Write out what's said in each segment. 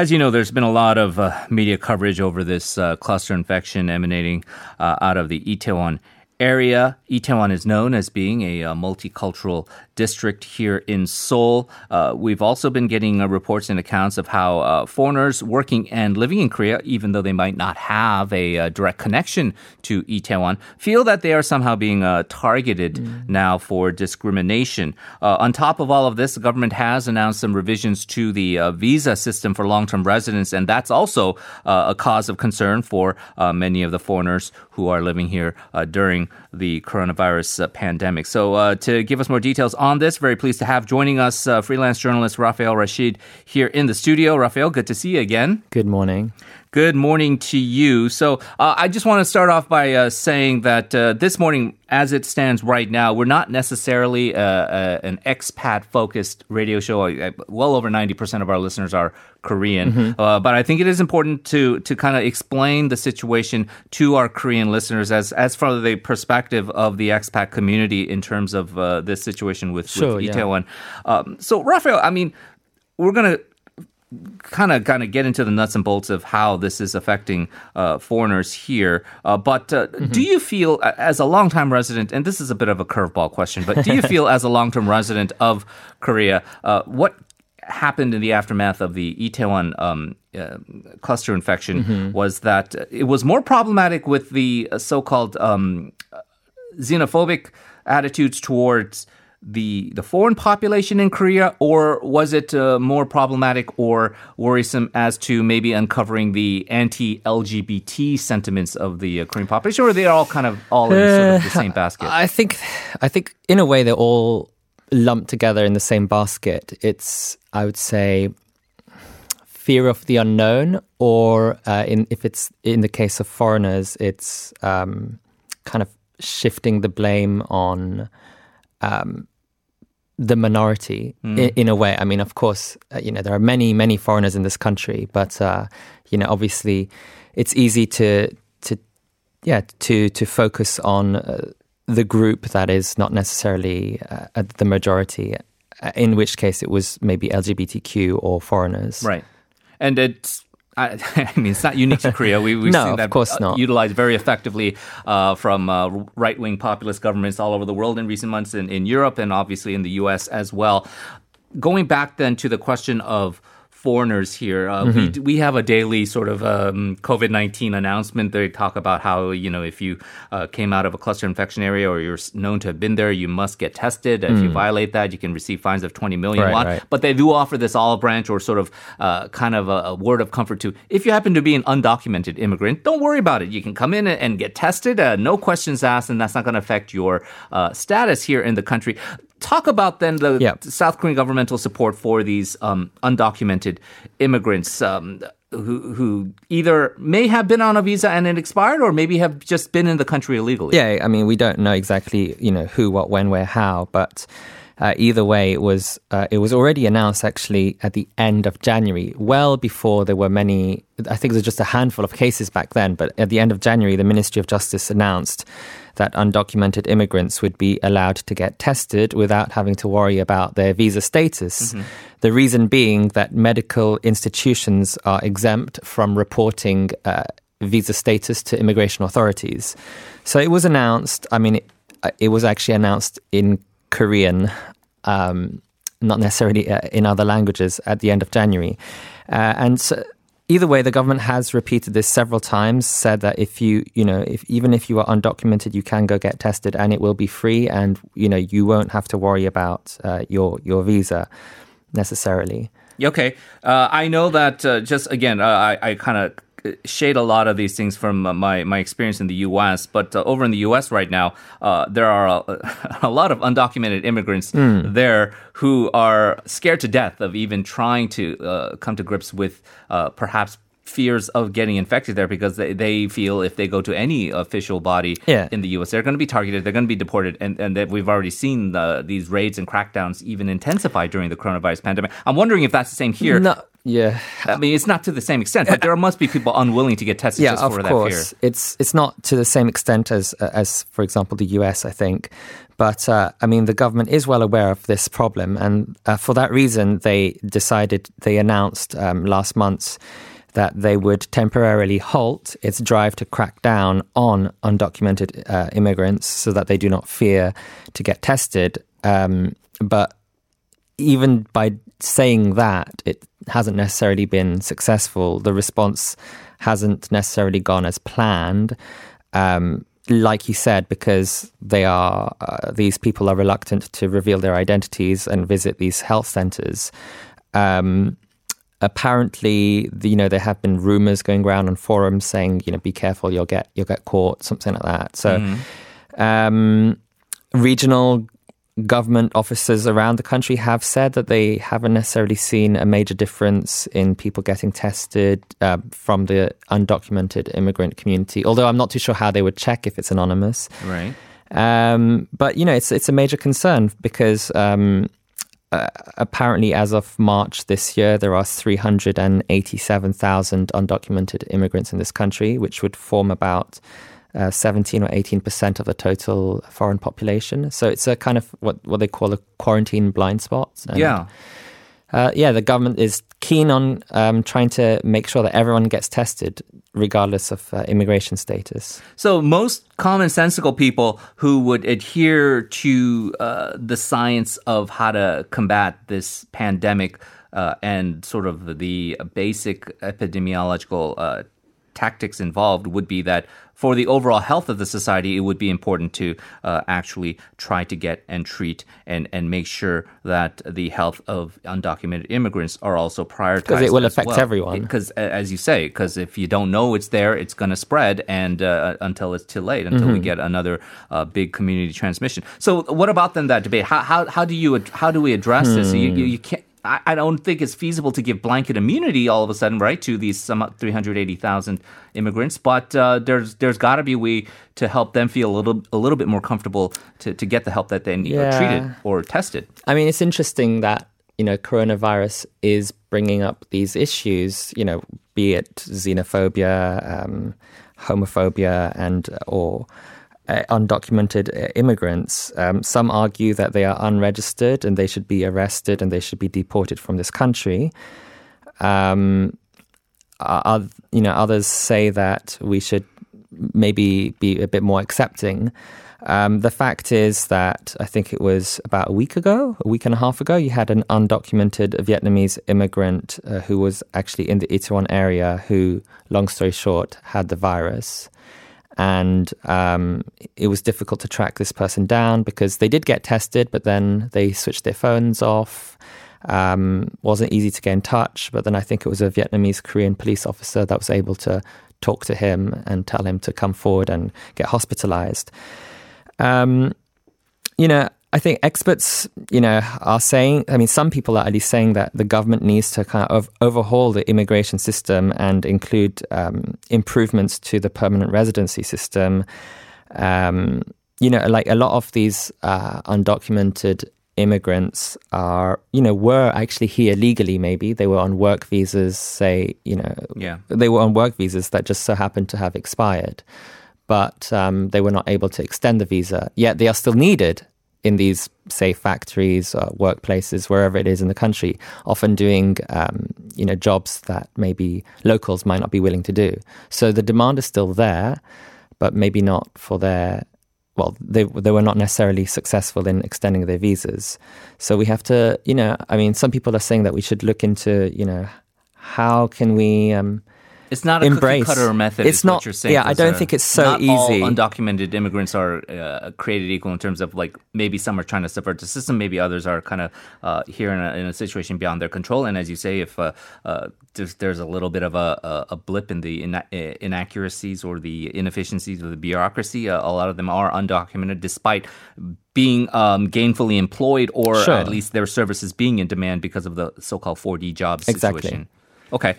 As you know, there's been a lot of uh, media coverage over this uh, cluster infection emanating uh, out of the Itaewon area. Itaewon is known as being a, a uh, multicultural district here in Seoul. Uh, we've also been getting uh, reports and accounts of how uh, foreigners working and living in Korea, even though they might not have a, uh, direct connection to Itaewon, feel that they are somehow being uh, targeted mm. now for discrimination. on top of all of this, the government has announced some revisions to the visa system for long-term residents, and that's also a cause of concern for many of the foreigners who are living here during the coronavirus uh, pandemic. So, uh, to give us more details on this, very pleased to have joining us uh, freelance journalist Raphael Rashid here in the studio. Raphael, good to see you again. Good morning. Good morning to you. So, uh, I just want to start off by uh, saying that uh, this morning, as it stands right now, we're not necessarily uh, uh, an expat focused radio show. Well over 90% of our listeners are Korean. Mm-hmm. Uh, but I think it is important to, to kind of explain the situation to our Korean listeners as, as from the perspective of the expat community in terms of this situation with, sure, with Itaewon. Yeah. Um, so, Raphael, I mean, we're going to kind of kind of get into the nuts and bolts of how this is affecting uh, foreigners here. Uh, but uh, mm-hmm. do you feel, as a longtime resident, and this is a bit of a curveball question, but do you feel, as a long-term resident of Korea, uh, what happened in the aftermath of the Itaewon um, uh, cluster infection mm-hmm. was that it was more problematic with the so-called um, xenophobic attitudes towards the the foreign population in Korea, or was it uh, more problematic or worrisome as to maybe uncovering the anti-LGBT sentiments of the uh, Korean population, or they're they all kind of all in sort of the same basket? I think, I think in a way they're all lumped together in the same basket. It's I would say fear of the unknown, or uh, in if it's in the case of foreigners, it's um, kind of shifting the blame on um, the minority mm. in, in, a way. I mean, of course, uh, you know there are many many foreigners in this country, but uh, you know obviously it's easy to to yeah to to focus on uh, the group that is not necessarily uh, the majority. Uh, in which case, it was maybe LGBTQ or foreigners, right? And it's I, I, mean, it's not unique to Korea. We, have no, seen that of course not. utilized very effectively uh, from uh, right wing populist governments all over the world in recent months in, in Europe and obviously in the US as well. Going back then to the question of foreigners here. Uh, mm-hmm. we, we have a daily sort of um, COVID 19 announcement. They talk about how, you know, if you uh, came out of a cluster infection area or you're known to have been there, you must get tested. Mm. If you mm. violate that, you can receive fines of 20 million right, won. Right. But they do offer this olive branch or sort of uh, kind of a, a, word of comfort to if you happen to be an undocumented immigrant, don't worry about it. You can come in and get tested, uh, no questions asked, and that's not going to affect your uh, status here in the country talk about then the yeah. South Korean governmental support for these um, undocumented immigrants. Um, who, who either may have been on a visa and it expired or maybe have just been in the country illegally. Yeah, I mean, we don't know exactly, you know, who, what, when, where, how, but uh, either way, it was uh, it was already announced actually at the end of January, well before there were many. I think there was just a handful of cases back then, but at the end of January, the Ministry of Justice announced that undocumented immigrants would be allowed to get tested without having to worry about their visa status. Mm-hmm. The reason being that medical institutions are exempt from reporting uh, visa status to immigration authorities. So it was announced. I mean, it, uh, it was actually announced in Korean, um, not necessarily uh, in other languages, at the end of January. Uh, and so, either way, the government has repeated this several times, said that if you, you know, if even if you are undocumented, you can go get tested and it will be free, and you know, you won't have to worry about uh, your your visa necessarily. Okay, uh, I know that. Uh, just again, uh, I, I kind of shade a lot of these things from uh, my, my experience in the U.S. But uh, over in the U.S. right now, uh, there are a, a, lot of undocumented immigrants mm. there who are scared to death of even trying to uh, come to grips with uh, perhaps fears of getting infected there because they, they feel if they go to any official body Yeah. in the U.S., they're going to be targeted, they're going to be deported, and, and that we've already seen the, these raids and crackdowns even intensify during the coronavirus pandemic. I'm wondering if that's the same here. No, yeah, I mean, it's not to the same extent, but there must be people unwilling to get tested yeah, just of for that course. It's it's not to the same extent as as for example the US, I think. But uh, I mean, the government is well aware of this problem, and uh, for that reason, they decided they announced um, last month that they would temporarily halt its drive to crack down on undocumented uh, immigrants, so that they do not fear to get tested. Um, but even by saying that, it hasn't necessarily been successful. The response hasn't necessarily gone as planned. Um, like you said, because they are uh, these people are reluctant to reveal their identities and visit these health centers. Um, apparently, you know, there have been rumors going around on forums saying, you know, be careful, you'll get you'll get caught, something like that. So, um, regional government officers around the country have said that they haven't necessarily seen a major difference in people getting tested uh, from the undocumented immigrant community. Although I'm not too sure how they would check if it's anonymous. Right. Um, but you know, it's it's a major concern because um, uh, apparently, as of March this year, there are 387,000 undocumented immigrants in this country, which would form about uh, 17 or 18 percent of the total foreign population. So it's a kind of what what they call a quarantine blind spot. And, Yeah. uh, yeah, the government is keen on um, trying to make sure that everyone gets tested, regardless of uh, immigration status. So most commonsensical people who would adhere to uh, the science of how to combat this pandemic uh, and sort of the basic epidemiological uh, tactics involved would be that for the overall health of the society, it would be important to uh, actually try to get and treat and, and make sure that the health of undocumented immigrants are also prioritized. 'Cause it will as affect well. everyone. Because, as you say, because if you don't know it's there, it's going to spread, and uh, until it's too late, until we Mm-hmm. get another uh, big community transmission. So, what about then that debate? How how, how do you ad- how do we address this? You, Hmm. you, you can't. I, I don't think it's feasible to give blanket immunity all of a sudden, right, to these some 380,000 immigrants. But uh, there's there's got to be a way to help them feel a little a little bit more comfortable to, to get the help that they need or treated or tested. I mean, it's interesting that you know coronavirus is bringing up these issues. You know, be it xenophobia, um, homophobia, and or uh, undocumented uh, immigrants. Um, some argue that they are unregistered and they should be arrested and they should be deported from this country. Um, you know, others say that we should maybe be a bit more accepting. Um, the fact is that I think it was about a week ago, a week and a half ago, you had an undocumented Vietnamese immigrant uh, who was actually in the Itaewon area who, long story short, had the virus. And um, it was difficult to track this person down because they did get tested, but then they switched their phones off. Um, wasn't easy to get in touch, but then I think it was a Vietnamese Korean police officer that was able to talk to him and tell him to come forward and get hospitalized. Um, you know, I think experts, you know, are saying, I mean, some people are at least saying that the government needs to kind of overhaul the immigration system and include um, improvements to the permanent residency system. Um, you know, like a lot of these uh, undocumented immigrants are, you know, were actually here legally, maybe. They were on work visas, say, you know, Yeah. they were on work visas that just so happened to have expired. But um, they were not able to extend the visa. Yet they are still needed in these, say, factories or workplaces, wherever it is in the country, often doing, um, you know, jobs that maybe locals might not be willing to do. So the demand is still there, but maybe not for their well, they they were not necessarily successful in extending their visas. So we have to, you know, I mean, some people are saying that we should look into, you know, how can we um, It's not a Embrace. cookie cutter method. It's not- you're saying. yeah, I don't think it's so not easy. All undocumented immigrants are uh, created equal in terms of like maybe some are trying to subvert the system, maybe others are kind of uh, here in a, in a situation beyond their control. And as you say, if uh, uh, there's there's a little bit of a, a, blip in the ina- uh, inaccuracies or the inefficiencies of the bureaucracy, uh, a lot of them are undocumented, despite being um, gainfully employed or Sure. at least their services being in demand because of the so-called 4D job Exactly. situation. Okay.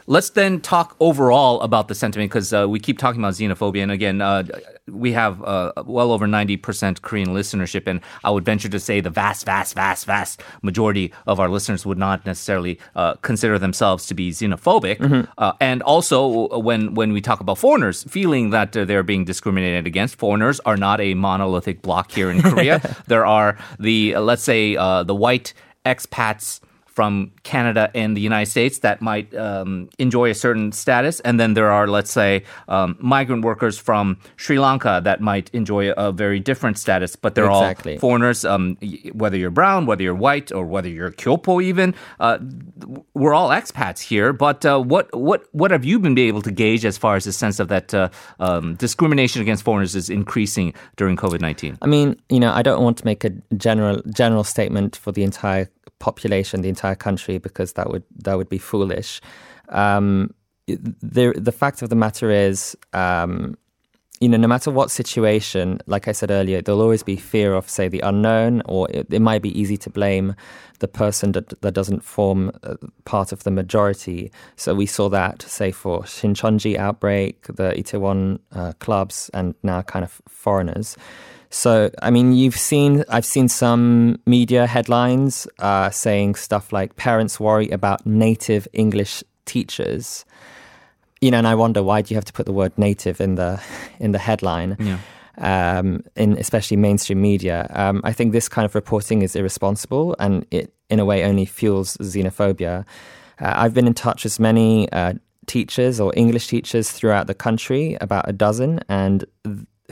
Uh, Let's then talk overall about the sentiment because uh, we keep talking about xenophobia. And again, uh, we have uh, well over 90% Korean listenership. And I would venture to say the vast, vast, vast, vast majority of our listeners would not necessarily uh, consider themselves to be xenophobic. Mm-hmm. Uh, and also, when, when we talk about foreigners, feeling that uh, they're being discriminated against, foreigners are not a monolithic block here in Korea. there are the, uh, let's say, uh, the white expats from Canada and the United States that might um, enjoy a certain status, and then there are, let's say, um, migrant workers from Sri Lanka that might enjoy a very different status. But they're Exactly. all foreigners, um, whether you're brown, whether you're white, or whether you're Kyopo even. Uh, we're all expats here. But uh, what what what have you been able to gauge as far as the sense of that uh, um, discrimination against foreigners is increasing during COVID nineteen? I mean, you know, I don't want to make a general general statement for the entire population, the entire country, because that would that would be foolish. Um, the the fact of the matter is, um, you know, no matter what situation, like I said earlier, there'll always be fear of, say, the unknown, or it, it might be easy to blame the person that, that doesn't form uh, part of the majority. So we saw that, say, for Shincheonji outbreak, the Itaewon uh, clubs, and now kind of foreigners. So, I mean, you've seen, I've seen some media headlines uh, saying stuff like parents worry about native English teachers you know, and I wonder why do you have to put the word native in the in the headline? Yeah. Um, in especially mainstream media, um, I think this kind of reporting is irresponsible, and it, in a way, only fuels xenophobia. Uh, I've been in touch with many uh, teachers or English teachers throughout the country, about a dozen, and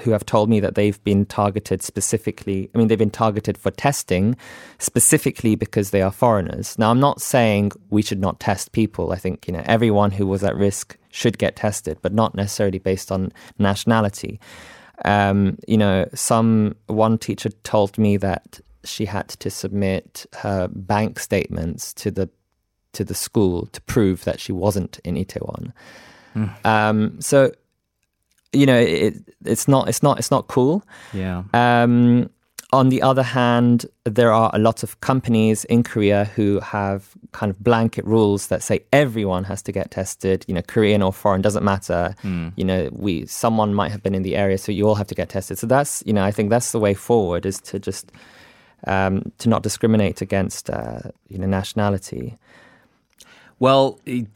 who have told me that they've been targeted specifically. I mean, they've been targeted for testing specifically because they are foreigners. Now, I'm not saying we should not test people. I think, you know, everyone who was at risk should get tested, but not necessarily based on nationality. Um, you know, some one teacher told me that she had to submit her bank statements to the to the school to prove that she wasn't in Itaewon. Um, so, you know, it, it's not it's not it's not cool. Yeah. Um, on the other hand, there are a lot of companies in Korea who have kind of blanket rules that say everyone has to get tested. You know, Korean or foreign doesn't matter. You know, we someone might have been in the area, so you all have to get tested. So that's you know, I think that's the way forward is to just um, to not discriminate against uh, you know nationality. Well, it-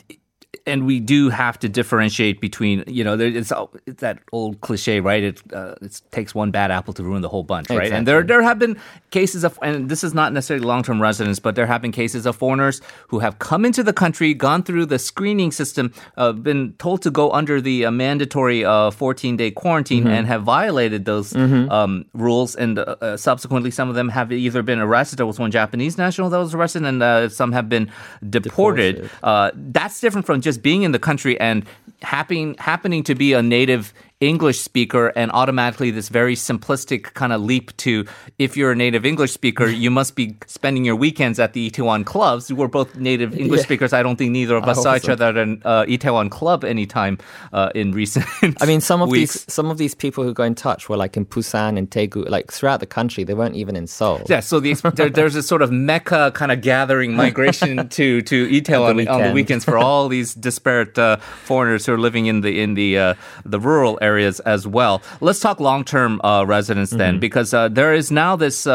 and we do have to differentiate between, you know, there, it's, it's that old cliche, right? It, uh, it takes one bad apple to ruin the whole bunch, right? And there, there have been cases of, and this is not necessarily long-term residents, but there have been cases of foreigners who have come into the country, gone through the screening system, uh, been told to go under the uh, mandatory uh, 14-day quarantine, and have violated those um, rules. And uh, uh, subsequently, some of them have either been arrested. There was one Japanese national that was arrested, and uh, some have been deported. Deported. Uh, that's different from just being in the country and happening happening to be a native English speaker and automatically this very simplistic kind of leap to if you're a native English speaker, you must be spending your weekends at the Itaewon clubs. We're both native English Yeah. speakers. I don't think neither of us saw hope each other at an uh, Itaewon club anytime uh, in recent. I mean, some of weeks. these some of these people who got in touch were like in Busan and Daegu, like throughout the country. They weren't even in Seoul. Yeah, so the, there, there's a sort of mecca kind of gathering migration to to Itaewon on the, weekends for all these disparate uh, foreigners who are living in the in the uh, the rural areas as well. Let's talk long term uh, residents then, because uh, there is now this.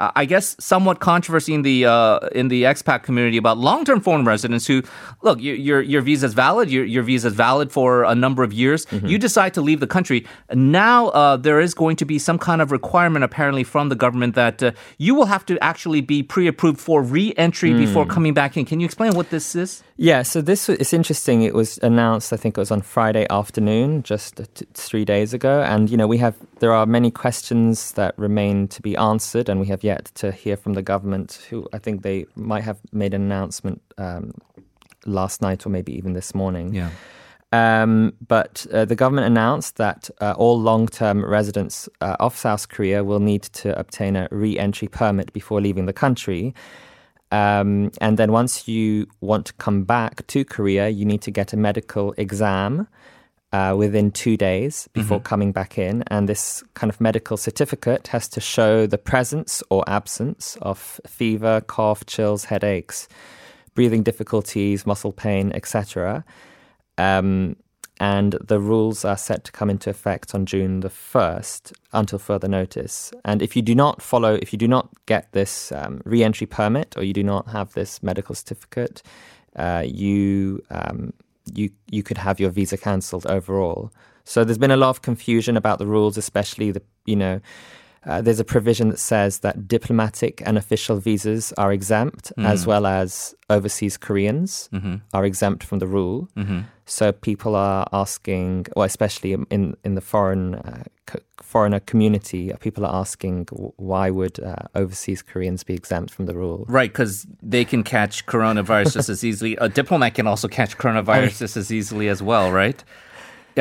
Uh, I guess somewhat controversy in the uh, in the expat community about long-term foreign residents who look your your, your visa is valid your your visa is valid for a number of years. You decide to leave the country. Now uh, there is going to be some kind of requirement apparently from the government that uh, you will have to actually be pre-approved for re-entry before coming back in. Can you explain what this is? Yeah, so this it's interesting. It was announced, I think it was on Friday afternoon, just t- three days ago, and you know we have there are many questions that remain to be answered, and we have yet to hear from the government, who I think they might have made an announcement um, last night or maybe even this morning. yeah Um, but uh, the government announced that uh, all long-term residents uh, of South Korea will need to obtain a re-entry permit before leaving the country. Um, and then once you want to come back to Korea, you need to get a medical exam uh, within two days before coming back in. And this kind of medical certificate has to show the presence or absence of fever, cough, chills, headaches breathing difficulties, muscle pain, etc. Um, and the rules are set to come into effect on June the 1st until further notice. And if you do not follow, if you do not get this um, re entry permit or you do not have this medical certificate, uh, you, um, you, you could have your visa cancelled overall. So there's been a lot of confusion about the rules, especially the, you know, uh, there's a provision that says that diplomatic and official visas are exempt, Mm. as well as overseas Koreans Mm-hmm. are exempt from the rule. So people are asking, well, especially in in the foreign uh, co- foreigner community, people are asking why would uh, overseas Koreans be exempt from the rule? Right, because they can catch coronavirus just as easily. A diplomat can also catch coronavirus just as easily as well, right?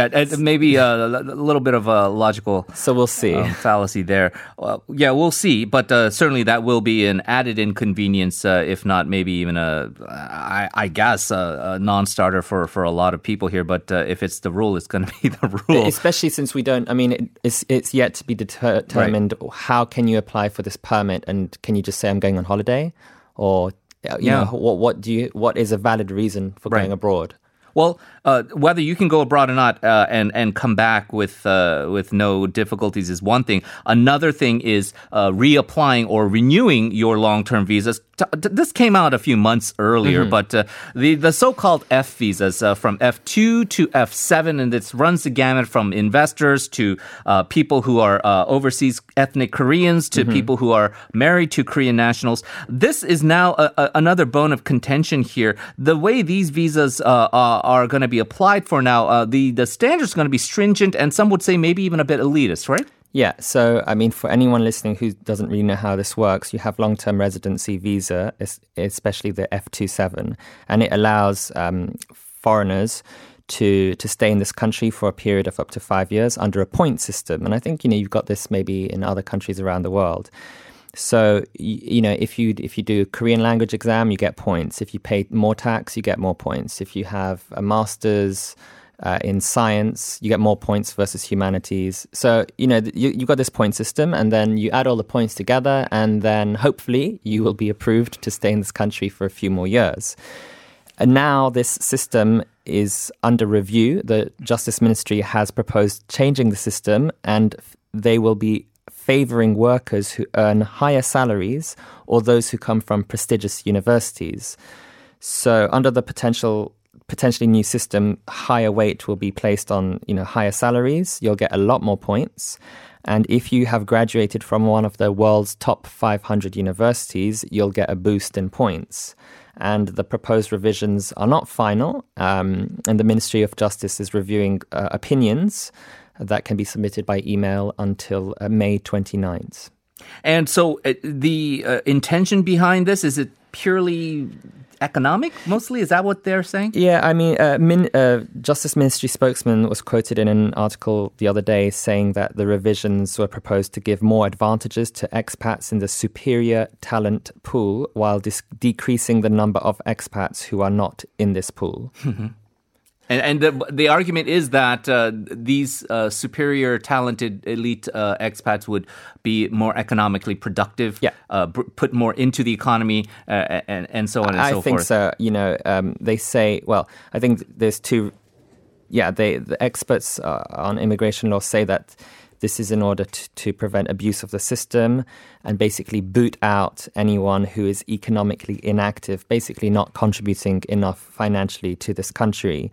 Yeah, maybe a, a little bit of a logical So we'll see. um, fallacy there. Uh, yeah, we'll see, but uh, certainly that will be an added inconvenience, uh, if not maybe even a, I, I guess, a, a non-starter for, for a lot of people here. But uh, if it's the rule, it's going to be the rule. Especially since we don't, I mean, it, it's, it's yet to be deter- determined how can you apply for this permit and can you just say I'm going on holiday? Or, uh, you Yeah. know, what, what do you, what is a valid reason for Right. going abroad? Well, uh, whether you can go abroad or not uh, and and come back with uh, with no difficulties is one thing. Another thing is uh, reapplying or renewing your long term visas. This came out a few months earlier, but uh, the the so called F visas uh, from F two to F seven, and this runs the gamut from investors to uh, people who are uh, overseas ethnic Koreans to people who are married to Korean nationals. This is now a, a, another bone of contention here. The way these visas uh, are, going to be applied for now, uh, the the standards are going to be stringent, and some would say maybe even a bit elitist, right? Yeah, so I mean, for anyone listening who doesn't really know how this works, you have long-term residency visa, especially the F27, and it allows um, foreigners to to stay in this country for a period of up to five years under a point system. And I think you know you've got this maybe in other countries around the world. So you know if you if you do a Korean language exam, you get points. If you pay more tax, you get more points. If you have a master's uh, in science, you get more points versus humanities. So, you know, you, you've got this point system, and then you add all the points together, and then hopefully you will be approved to stay in this country for a few more years. And now this system is under review. The Justice Ministry has proposed changing the system, and they will be favoring workers who earn higher salaries or those who come from prestigious universities. So, under the potential potentially new system, higher weight will be placed on you know higher salaries. You'll get a lot more points, and if you have graduated from one of the world's top 500 universities, you'll get a boost in points. And the proposed revisions are not final, um, and the Ministry of Justice is reviewing uh, opinions that can be submitted by email until uh, May 29th. And so uh, the uh, intention behind this is it purely economic mostly? Is that what they're saying? Yeah, I mean, uh, Min, uh, Justice Ministry spokesman was quoted in an article the other day saying that the revisions were proposed to give more advantages to expats in the superior talent pool while dis- decreasing the number of expats who are not in this pool. And, and the, the argument is that uh, these uh, superior, talented, elite uh, expats would be more economically productive, Yeah. uh, br- put more into the economy, uh, and, and so on and I so forth. I think so. You know, um, they say, well, I think there's two. Yeah, they the experts uh, on immigration law say that this is in order to, to prevent abuse of the system and basically boot out anyone who is economically inactive, basically not contributing enough financially to this country.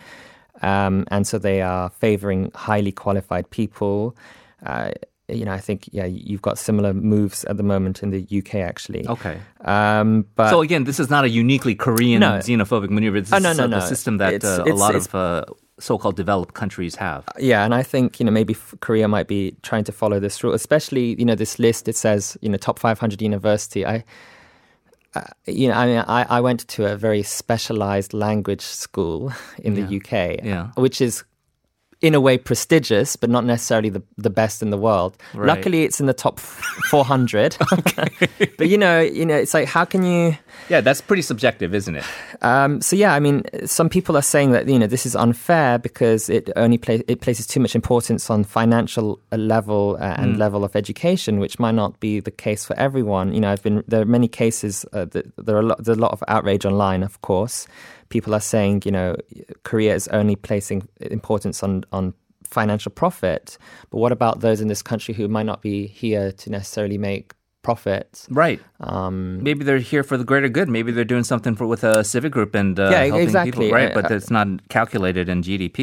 Um, and so they are favoring highly qualified people. Uh, you know, I think yeah, you've got similar moves at the moment in the UK actually. Okay. Um, but So again, this is not a uniquely Korean No. xenophobic maneuver. This Oh, no, is no, a, no. system that It's- uh, a lot of uh, so-called developed countries have. Yeah, and I think you know maybe Korea might be trying to follow this rule, especially you know this list. It says you know top 500 university. I, uh, you know, I mean, I, I went to a very specialized language school in the UK, Yeah. which is in a way prestigious, but not necessarily the, the best in the world. Right. Luckily, it's in the top 400. but you know, you know, it's like how can you? Yeah, that's pretty subjective, isn't it? Um, so yeah, I mean, some people are saying that you know this is unfair because it only play, it places too much importance on financial uh, level uh, and level of education, which might not be the case for everyone. You know, I've been there are many cases. Uh, that, there are a lot, there's a lot of outrage online, of course. People are saying you know Korea is only placing importance on on financial profit, but what about those in this country who might not be here to necessarily make profit? Right. Um, Maybe they're here for the greater good. Maybe they're doing something for with a civic group and uh, Yeah, helping exactly. people, right? I- but it's not calculated in GDP.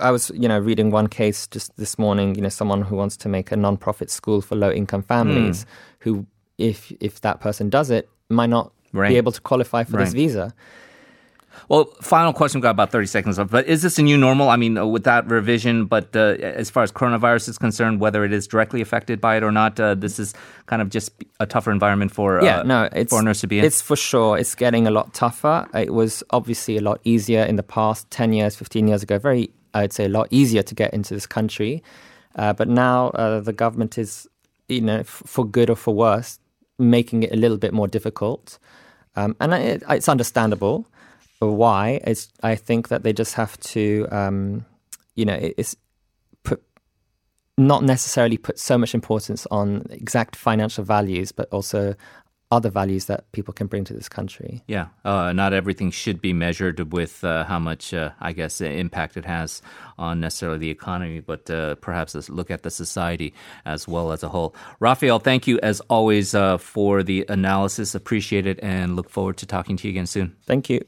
I was, you know, reading one case just this morning. You know, someone who wants to make a non-profit school for low-income families, Hmm. who, if if that person does it, might not Right. be able to qualify for this visa. Well, final question. We've got about 30 seconds left. But is this a new normal? I mean, uh, with that revision, but uh, as far as coronavirus is concerned, whether it is directly affected by it or not, uh, this is kind of just a tougher environment for Yeah, uh, no, it's foreigners to be in. It's for sure. It's getting a lot tougher. It was obviously a lot easier in the past, ten years, fifteen years ago. Very, I'd say, a lot easier to get into this country. Uh, but now uh, the government is, you know, f- for good or for worse, making it a little bit more difficult. Um, and it, it's understandable. Why? It's I think that they just have to, um, you know, it's put not necessarily put so much importance on exact financial values, but also other values that people can bring to this country. Yeah, uh, not everything should be measured with uh, how much, uh, I guess, uh, impact it has on necessarily the economy, but uh, perhaps let's look at the society as well as a whole. Raphael, thank you as always uh, for the analysis. Appreciate it and look forward to talking to you again soon. Thank you.